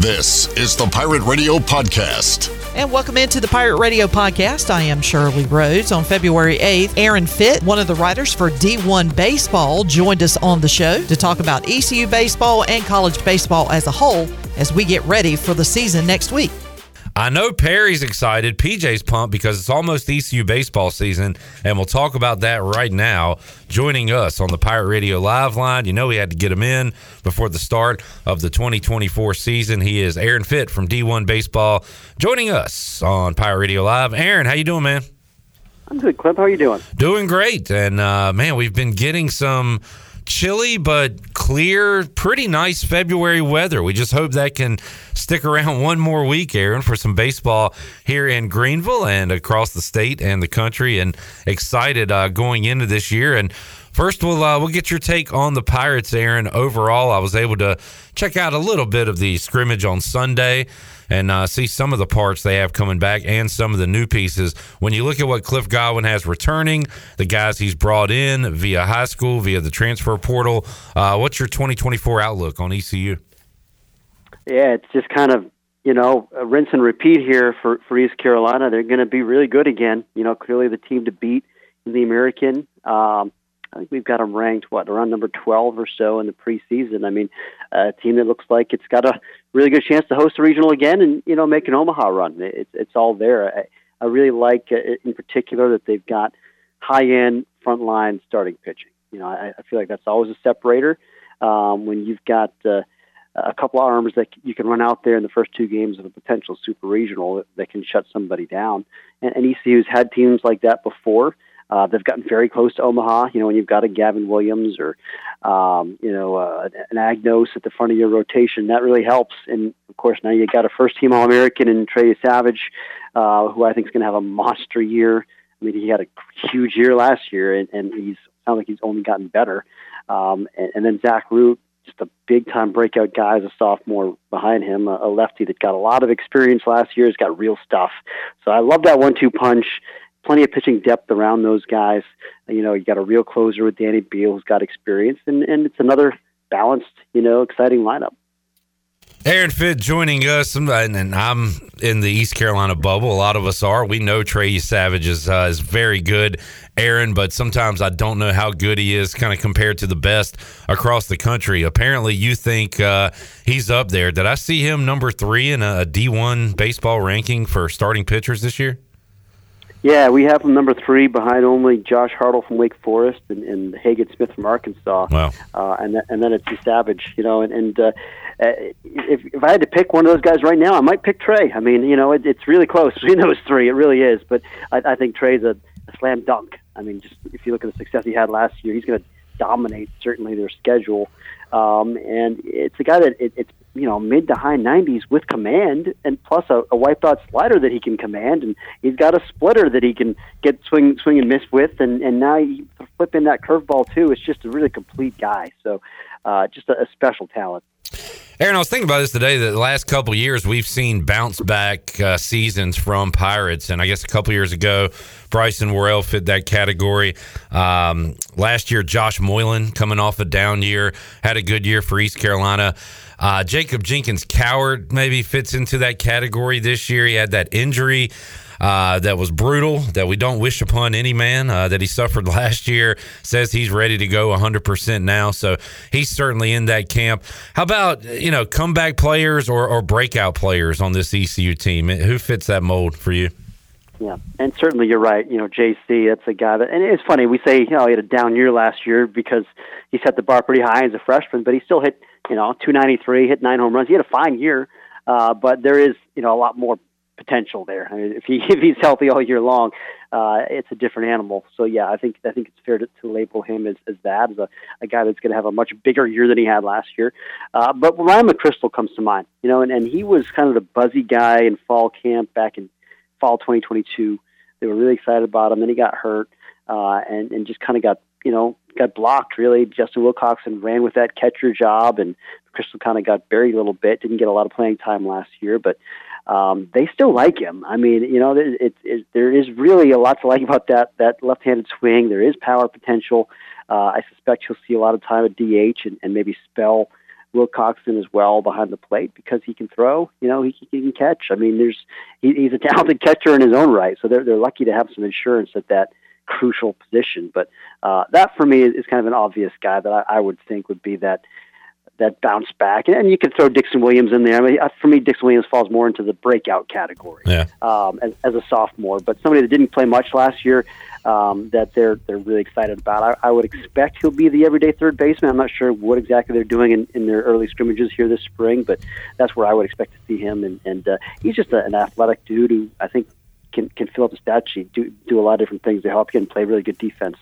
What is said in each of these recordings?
This is the Pirate Radio Podcast. And welcome into the Pirate Radio Podcast. I am Shirley Rhodes. On February 8th, Aaron Fitt, one of the writers for D1 Baseball, joined us on the show to talk about ECU baseball and college baseball as a whole as we get ready for the season next week. I know Perry's excited. PJ's pumped because it's almost ECU baseball season, and we'll talk about that right now. Joining us on the Pirate Radio Live line, you know we had to get him in before the start of the 2024 season. He is Aaron Fitt from D1 Baseball, joining us on Pirate Radio Live. Aaron, how you doing, man? I'm good, Clip. How are you doing? Doing great, and uh, man, we've been getting some chilly but clear, pretty nice February weather. We just hope that can stick around one more week, Aaron, for some baseball here in Greenville and across the state and the country. And excited uh, going into this year. And First, we'll uh, we'll get your take on the Pirates, Aaron. Overall, I was able to check out a little bit of the scrimmage on Sunday and uh, see some of the parts they have coming back and some of the new pieces. When you look at what Cliff Godwin has returning, the guys he's brought in via high school, via the transfer portal, uh, what's your 2024 outlook on ECU? Yeah, it's just kind of you know rinse and repeat here for for East Carolina. They're going to be really good again. You know, clearly the team to beat in the American. Um, I think we've got them ranked what around number 12 or so in the preseason. I mean, a team that looks like it's got a really good chance to host a regional again and you know make an Omaha run. It's it's all there. I, I really like uh, in particular that they've got high end front line starting pitching. You know, I, I feel like that's always a separator um, when you've got. Uh, a couple of arms that you can run out there in the first two games of a potential super regional that can shut somebody down. And, and ECU's had teams like that before. Uh, they've gotten very close to Omaha. You know, when you've got a Gavin Williams or, um, you know, uh, an Agnos at the front of your rotation, that really helps. And of course, now you've got a first team All American in Trey Yesavage, uh, who I think is going to have a monster year. I mean, he had a huge year last year, and, and he's sounds like he's only gotten better. Um, and, and then Zach Root, just a big time breakout guy as a sophomore behind him, a, lefty that got a lot of experience last year, has got real stuff. So I love that one two punch plenty of pitching depth around those guys. You know, you got a real closer with Danny Beal who's got experience, and, and it's another balanced, you know, exciting lineup. Aaron Fitt joining us, and I'm in the East Carolina bubble. A lot of us are. We know Trey Yesavage is uh, is very good, Aaron, but sometimes I don't know how good he is, kind of compared to the best across the country. Apparently, you think uh, he's up there. Did I see him number three in a D1 baseball ranking for starting pitchers this year? Yeah, we have him number three behind only Josh Hartle from Wake Forest and, and Hagen Smith from Arkansas. Wow. Uh, and th- and then it's Yesavage, you know, and, and uh, uh, if if I had to pick one of those guys right now, I might pick Trey. I mean, you know, it, it's really close between those three. It really is. But I, I think Trey's a, a slam dunk. I mean, just if you look at the success he had last year, he's going to dominate certainly their schedule. Um, and it's a guy that it, it's you know mid to high 90s with command, and plus a, a wiped out slider that he can command, and he's got a splitter that he can get swing swing and miss with, and and now you flip in that curveball too. It's just a really complete guy. So uh, just a, a special talent. Aaron, I was thinking about this today. That the last couple years we've seen bounce back uh, seasons from Pirates, and I guess a couple years ago, Bryson Worrell fit that category. Um, last year, Josh Moylan coming off a down year had a good year for East Carolina. Uh, Jacob Jenkins Cowart maybe fits into that category this year. He had that injury uh, that was brutal, that we don't wish upon any man, uh, that he suffered last year. Says he's ready to go 100% now. So he's certainly in that camp. How about, you know, comeback players or, or breakout players on this ECU team? Who fits that mold for you? Yeah, and certainly you're right. You know, JC, that's a guy that, and it's funny we say, you know, he had a down year last year because he set the bar pretty high as a freshman, but he still hit, you know, 293, hit nine home runs. He had a fine year, uh, but there is, you know, a lot more potential there. I mean, if he if he's healthy all year long, uh, it's a different animal. So yeah, I think I think it's fair to, to label him as, as that as a, a guy that's going to have a much bigger year than he had last year. Uh, but Ryan McChrystal comes to mind, you know, and, and he was kind of the buzzy guy in fall camp back in fall 2022. They were really excited about him. Then he got hurt uh, and and just kind of got you know got blocked really. Justin Wilcoxon ran with that catcher job, and Crystal kind of got buried a little bit. Didn't get a lot of playing time last year, but um, they still like him. I mean, you know, it, it, it, there is really a lot to like about that that left-handed swing. There is power potential. Uh, I suspect he'll see a lot of time at DH and, and maybe spell Wilcoxon as well behind the plate because he can throw. You know, he, he can catch. I mean, there's he, he's a talented catcher in his own right, so they're they're lucky to have some insurance at that crucial position. But uh, that for me is, is kind of an obvious guy that I, I would think would be that that bounce back. And you could throw Dixon Williams in there. I mean, for me, Dixon Williams falls more into the breakout category yeah. um, as, as a sophomore. But somebody that didn't play much last year um, that they're they're really excited about. I, I would expect he'll be the everyday third baseman. I'm not sure what exactly they're doing in, in their early scrimmages here this spring, but that's where I would expect to see him. And, and uh, he's just a, an athletic dude who I think can can fill up the stat sheet, do do a lot of different things to help you and play really good defense.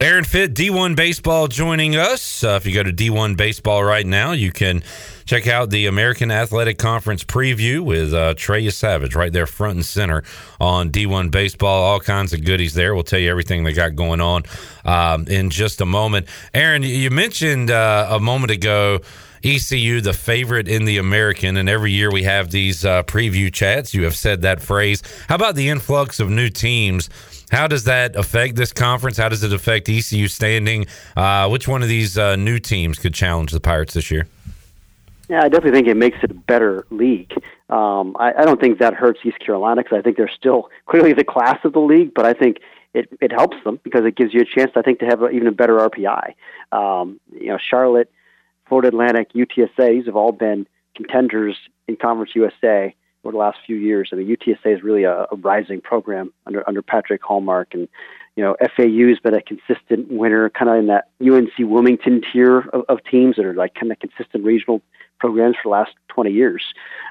Aaron Fitt, D1 Baseball, joining us. Uh, if you go to D1 Baseball right now, you can check out the American Athletic Conference preview with uh, Trey Yesavage right there, front and center on D1 Baseball. All kinds of goodies there. We'll tell you everything they got going on um, in just a moment. Aaron, you mentioned uh, a moment ago. ECU, the favorite in the American, and every year we have these uh, preview chats. You have said that phrase. How about the influx of new teams? How does that affect this conference? How does it affect ECU standing? Uh, which one of these uh, new teams could challenge the Pirates this year? Yeah, I definitely think it makes it a better league. Um, I, I don't think that hurts East Carolina because I think they're still clearly the class of the league, but I think it, it helps them because it gives you a chance, I think, to have a, even a better RPI. Um, you know, Charlotte, Florida Atlantic, UTSA, these have all been contenders in Conference USA over the last few years. I mean, UTSA is really a, a rising program under under Patrick Hallmark, and you know, FAU has been a consistent winner, kind of in that UNC Wilmington tier of, of teams that are like kind of consistent regional programs for the last 20 years.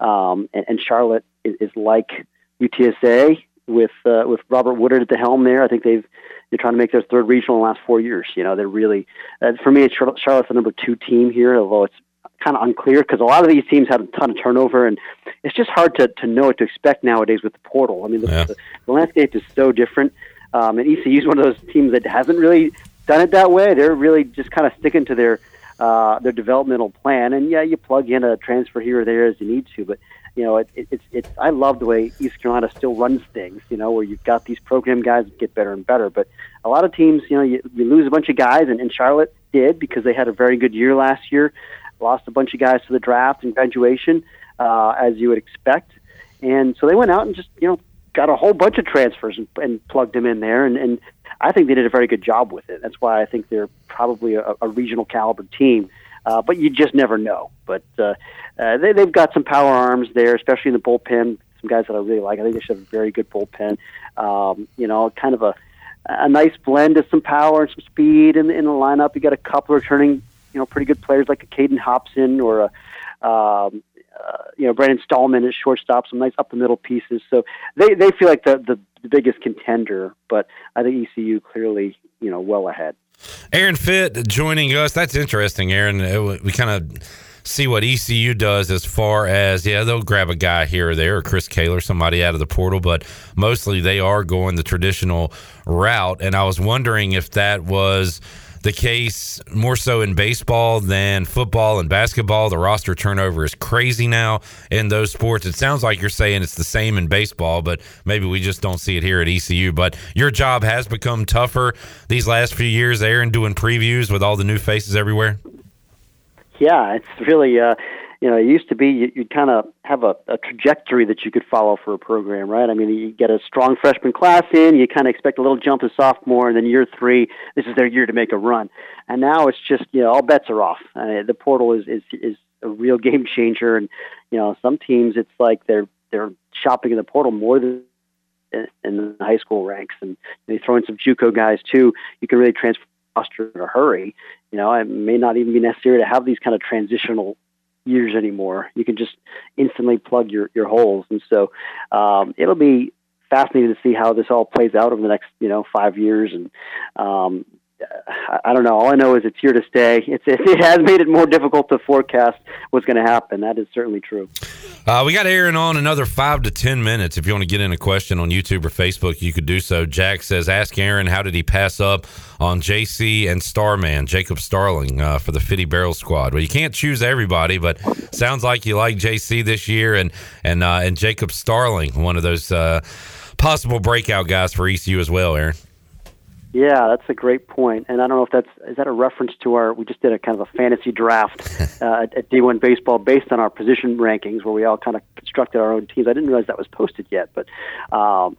Um, and, and Charlotte is, is like UTSA with uh, with Robert Woodard at the helm there. I think they've they're trying to make their third regional in the last four years. You know, they're really uh, for me, it's Charlotte's the number two team here, although it's kind of unclear because a lot of these teams have a ton of turnover, and it's just hard to, to know what to expect nowadays with the portal. I mean, the, yeah. the, the landscape is so different. Um, and ECU is one of those teams that hasn't really done it that way. They're really just kind of sticking to their uh, their developmental plan. And yeah, you plug in a transfer here or there as you need to, but you know, it, it, it's it's. I love the way East Carolina still runs things. You know, where you've got these program guys that get better and better. But a lot of teams, you know, you, you lose a bunch of guys, and, and Charlotte did because they had a very good year last year lost a bunch of guys to the draft and graduation, uh, as you would expect. And so they went out and just, you know, got a whole bunch of transfers and, and plugged them in there. And, and I think they did a very good job with it. That's why I think they're probably a, a regional caliber team. Uh, but you just never know. But uh, uh, they, they've got some power arms there, especially in the bullpen. Some guys that I really like. I think they should have a very good bullpen. Um, you know, kind of a a nice blend of some power and some speed in, in the lineup. You got a couple returning you know pretty good players like a Caden Hobson or a um, uh, you know Brandon Stallman at shortstop, some nice up the middle pieces. So they they feel like the, the the biggest contender, but I think ECU clearly you know well ahead. Aaron Fitt joining us. That's interesting, Aaron. Uh, we kind of see what ECU does as far as yeah they'll grab a guy here or there or Chris Kaler somebody out of the portal but mostly they are going the traditional route and I was wondering if that was the case more so in baseball than football and basketball. The roster turnover is crazy now in those sports. It sounds like you're saying it's the same in baseball, but maybe we just don't see it here at ECU. But your job has become tougher these last few years, Aaron, doing previews with all the new faces everywhere. Yeah, it's really. Uh, you know, it used to be you, you'd kind of have a, a trajectory that you could follow for a program, right? I mean, you get a strong freshman class in, you kind of expect a little jump as sophomore, and then year three, this is their year to make a run. And now it's just, you know, all bets are off. The portal is, is is a real game changer, and you know, some teams it's like they're they're shopping in the portal more than in the high school ranks, and they throw in some JUCO guys too. You can really transfer in a hurry. You know, it may not even be necessary to have these kind of transitional years anymore. You can just instantly plug your, your holes. And so um, it'll be fascinating to see how this all plays out over the next, you know, five years. And um, I don't know. All I know is it's here to stay. It's, it has made it more difficult to forecast what's going to happen. That is certainly true. Uh, we got Aaron on another five to ten minutes. If you want to get in a question on YouTube or Facebook, you could do so. Jack says, "Ask Aaron how did he pass up on JC and Starman Jacob Starling uh, for the Fitty Barrel Squad?" Well, you can't choose everybody, but sounds like you like JC this year and and uh, and Jacob Starling, one of those uh, possible breakout guys for ECU as well. Aaron. Yeah, that's a great point, and I don't know if that's is that a reference to our. We just did a kind of a fantasy draft uh, at D1 baseball based on our position rankings, where we all kind of constructed our own teams. I didn't realize that was posted yet, but. Um,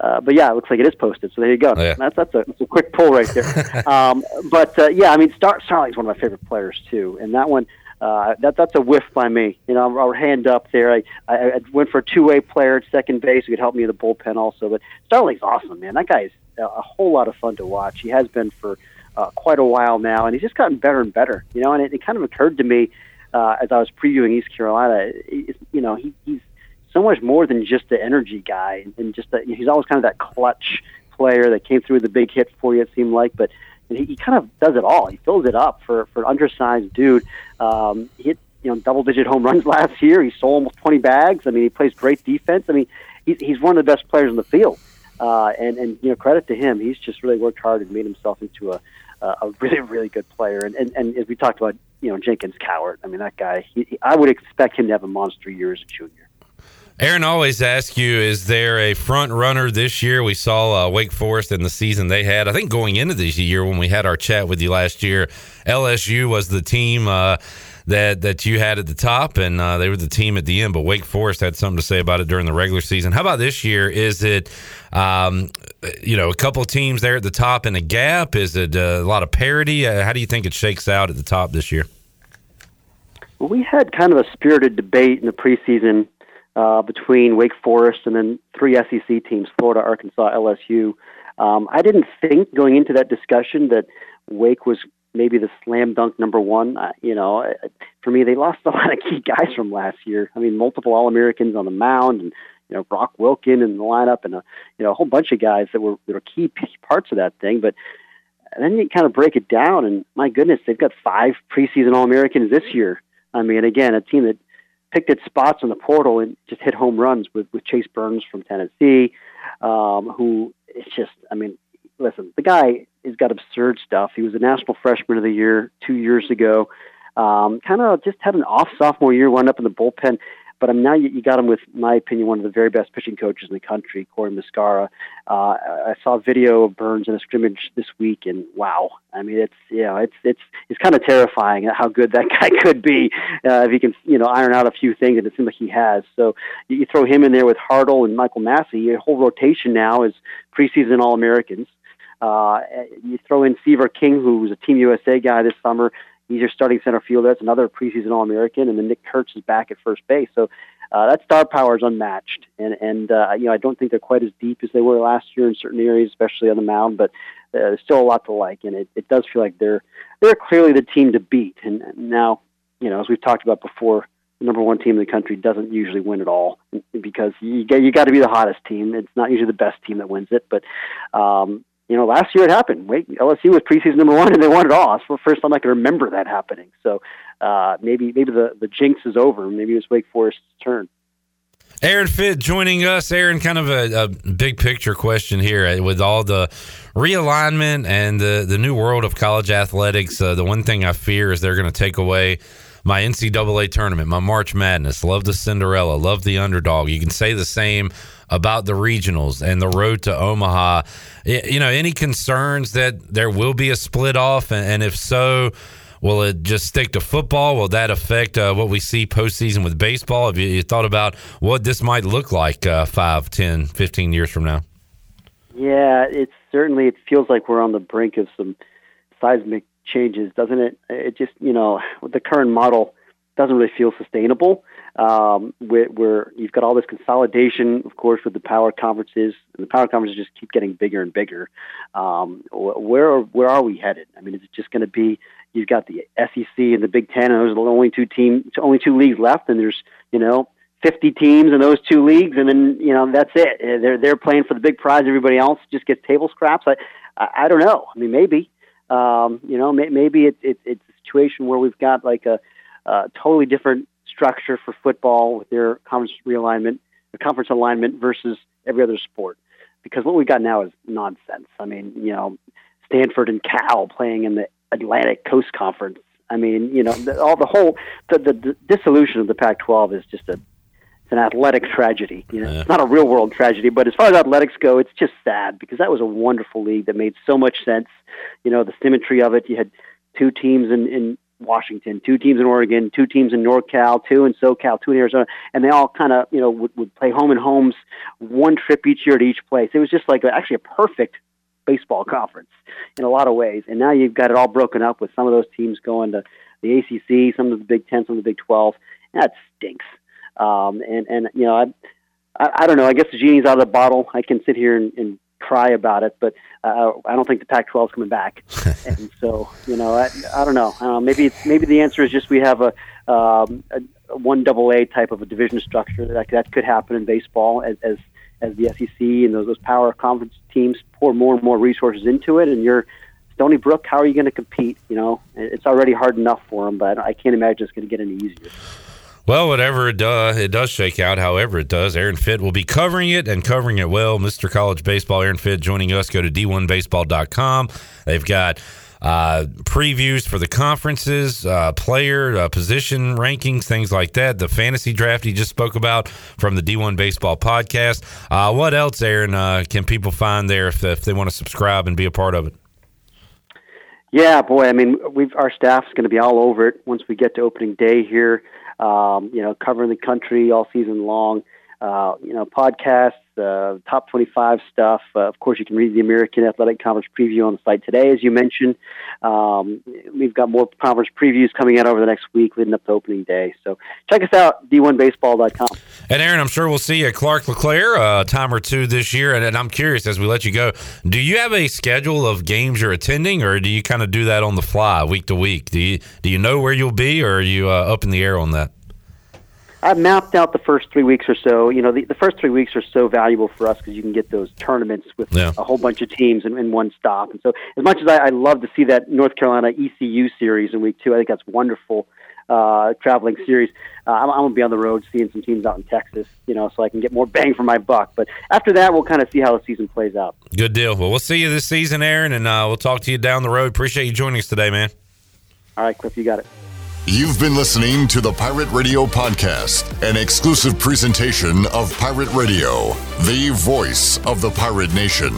uh, but yeah, it looks like it is posted. So there you go. Oh, yeah. That's that's a, that's a quick pull right there. um, but uh, yeah, I mean, Star Starling's one of my favorite players too, and that one. Uh, that that's a whiff by me. You know, our hand up there. I, I, I went for a two way player at second base who could help me in the bullpen also. But Starling's awesome, man. That guy's a whole lot of fun to watch. He has been for uh, quite a while now, and he's just gotten better and better. You know, and it, it kind of occurred to me uh, as I was previewing East Carolina. It, you know, he, he's so much more than just the energy guy, and just that he's always kind of that clutch player that came through with the big hit for you. It seemed like, but he, he kind of does it all. He fills it up for for an undersized dude. Um, he hit you know double digit home runs last year. He sold almost twenty bags. I mean, he plays great defense. I mean, he's he's one of the best players in the field. Uh, and and you know credit to him, he's just really worked hard and made himself into a a really really good player. And and, and as we talked about, you know Jenkins Cowart. I mean that guy. He, he, I would expect him to have a monster year as a junior. Aaron always asks you, is there a front runner this year? We saw uh, Wake Forest in the season they had. I think going into this year when we had our chat with you last year, LSU was the team. Uh, that that you had at the top, and uh, they were the team at the end. But Wake Forest had something to say about it during the regular season. How about this year? Is it um, you know a couple teams there at the top in a gap? Is it uh, a lot of parity? Uh, how do you think it shakes out at the top this year? Well, we had kind of a spirited debate in the preseason uh, between Wake Forest and then three SEC teams: Florida, Arkansas, LSU. Um, I didn't think going into that discussion that Wake was maybe the slam dunk number one. Uh, you know, for me, they lost a lot of key guys from last year. I mean, multiple All Americans on the mound, and you know, Brock Wilken in the lineup, and a you know a whole bunch of guys that were that were key parts of that thing. But then you kind of break it down, and my goodness, they've got five preseason All Americans this year. I mean, again, a team that picked its spots in the portal and just hit home runs with with Chase Burns from Tennessee, um, who it's just, I mean, listen, the guy has got absurd stuff. He was a National Freshman of the Year two years ago. Um, kind of just had an off sophomore year, wound up in the bullpen. But um, now you, you got him with, my opinion, one of the very best pitching coaches in the country, Corey Muscara. Uh, I saw a video of Burns in a scrimmage this week, and wow! I mean, it's you know, it's it's it's kind of terrifying how good that guy could be uh, if he can you know iron out a few things, and it seems like he has. So you, you throw him in there with Hartle and Michael Massey. Your whole rotation now is preseason All Americans. Uh, you throw in Seaver King, who was a Team USA guy this summer. He's your starting center fielder. That's another preseason All American, and then Nick Kurtz is back at first base. So uh, that star power is unmatched, and and uh, you know I don't think they're quite as deep as they were last year in certain areas, especially on the mound. But uh, there's still a lot to like, and it, it does feel like they're they're clearly the team to beat. And now, you know, as we've talked about before, the number one team in the country doesn't usually win at all because you you got to be the hottest team. It's not usually the best team that wins it, but um, you know, last year it happened. Wait, LSU was preseason number one, and they won it all. It's the first time I can remember that happening. So uh, maybe maybe the the jinx is over. Maybe it's Wake Forest's turn. Aaron Fitt joining us. Aaron, kind of a, a, big picture question here uh, with all the realignment and the, the new world of college athletics. Uh, the one thing I fear is they're going to take away my NCAA tournament, my March Madness. Love the Cinderella, love the underdog. You can say the same about the regionals and the road to Omaha. You know, any concerns that there will be a split off? And if so, will it just stick to football? Will that affect uh, what we see postseason with baseball? Have you, you, thought about what this might look like uh, 5, 10, 15 years from now? Yeah, it's certainly, it feels like we're on the brink of some seismic changes, doesn't it? It just, you know, the current model doesn't really feel sustainable um, where, where, you've got all this consolidation, of course, with the power conferences, and the power conferences just keep getting bigger and bigger. Um, where where are we headed? I mean, is it just going to be you've got the SEC and the Big Ten, and those are the only two team, only two leagues left, and there's you know 50 teams in those two leagues, and then you know that's it. They're they're playing for the big prize. Everybody else just gets table scraps. I I, I don't know. I mean, maybe um, you know may, maybe it's it, it's a situation where we've got like a, a totally different structure for football with their conference realignment, the conference alignment versus every other sport. Because what we got now is nonsense. I mean, you know, Stanford and Cal playing in the Atlantic Coast Conference. I mean, you know, the, all the whole the, the, the dissolution of the Pac-12 is just a it's an athletic tragedy. You know, yeah. it's not a real world tragedy, but as far as athletics go, it's just sad because that was a wonderful league that made so much sense. You know, the symmetry of it. You had two teams in, in Washington, two teams in Oregon, two teams in NorCal, two in SoCal, two in Arizona, and they all kind of you know would, would play home and homes, one trip each year to each place. It was just like a, actually a perfect baseball conference in a lot of ways. And now you've got it all broken up with some of those teams going to the ACC, some of the Big Ten, some of the Big Twelve. That stinks. Um, and and you know, I, I I don't know. I guess the genie's out of the bottle. I can sit here and, and cry about it, but uh, I don't think the Pac-12 is coming back. and so, you know, I, I don't know. I. Maybe it's, maybe the answer is just we have a, um, a, a one double A type of a division structure that that could happen in baseball as as, as the SEC and those those power conference teams pour more and more resources into it, and you're Stony Brook. How are you going to compete? You know, it's already hard enough for them, but I can't imagine it's going to get any easier. Well, whatever it does, it does shake out. However, it does. Aaron Fitt will be covering it and covering it well. Mr. College Baseball, Aaron Fitt joining us. Go to d1baseball.com. They've got uh, previews for the conferences, uh, player uh, position rankings, things like that. The fantasy draft he just spoke about from the D1 Baseball podcast. Uh, what else, Aaron, uh, can people find there if, if they want to subscribe and be a part of it? Yeah, boy. I mean, we've our staff's going to be all over it once we get to opening day here um, you know, covering the country all season long. Uh, you know, podcasts, uh, top 25 stuff. Uh, of course, you can read the American Athletic Conference preview on the site today, as you mentioned. Um, we've got more conference previews coming out over the next week leading up to opening day. So check us out, d1baseball.com. And Aaron, I'm sure we'll see you at Clark LeClair uh, a time or two this year. And, and, I'm curious, as we let you go, do you have a schedule of games you're attending, or do you kind of do that on the fly, week to week? Do you do you know where you'll be, or are you uh, up in the air on that? I've mapped out the first three weeks or so. You know, the, the first three weeks are so valuable for us because you can get those tournaments with yeah. a whole bunch of teams in, in one stop. And so, as much as I, I love to see that North Carolina ECU series in week two, I think that's wonderful uh, traveling series. Uh, I'm, I'm going to be on the road seeing some teams out in Texas, you know, so I can get more bang for my buck. But after that, we'll kind of see how the season plays out. Good deal. Well, we'll see you this season, Aaron, and uh, we'll talk to you down the road. Appreciate you joining us today, man. All right, Cliff, you got it. You've been listening to the Pirate Radio Podcast, an exclusive presentation of Pirate Radio, the voice of the pirate nation.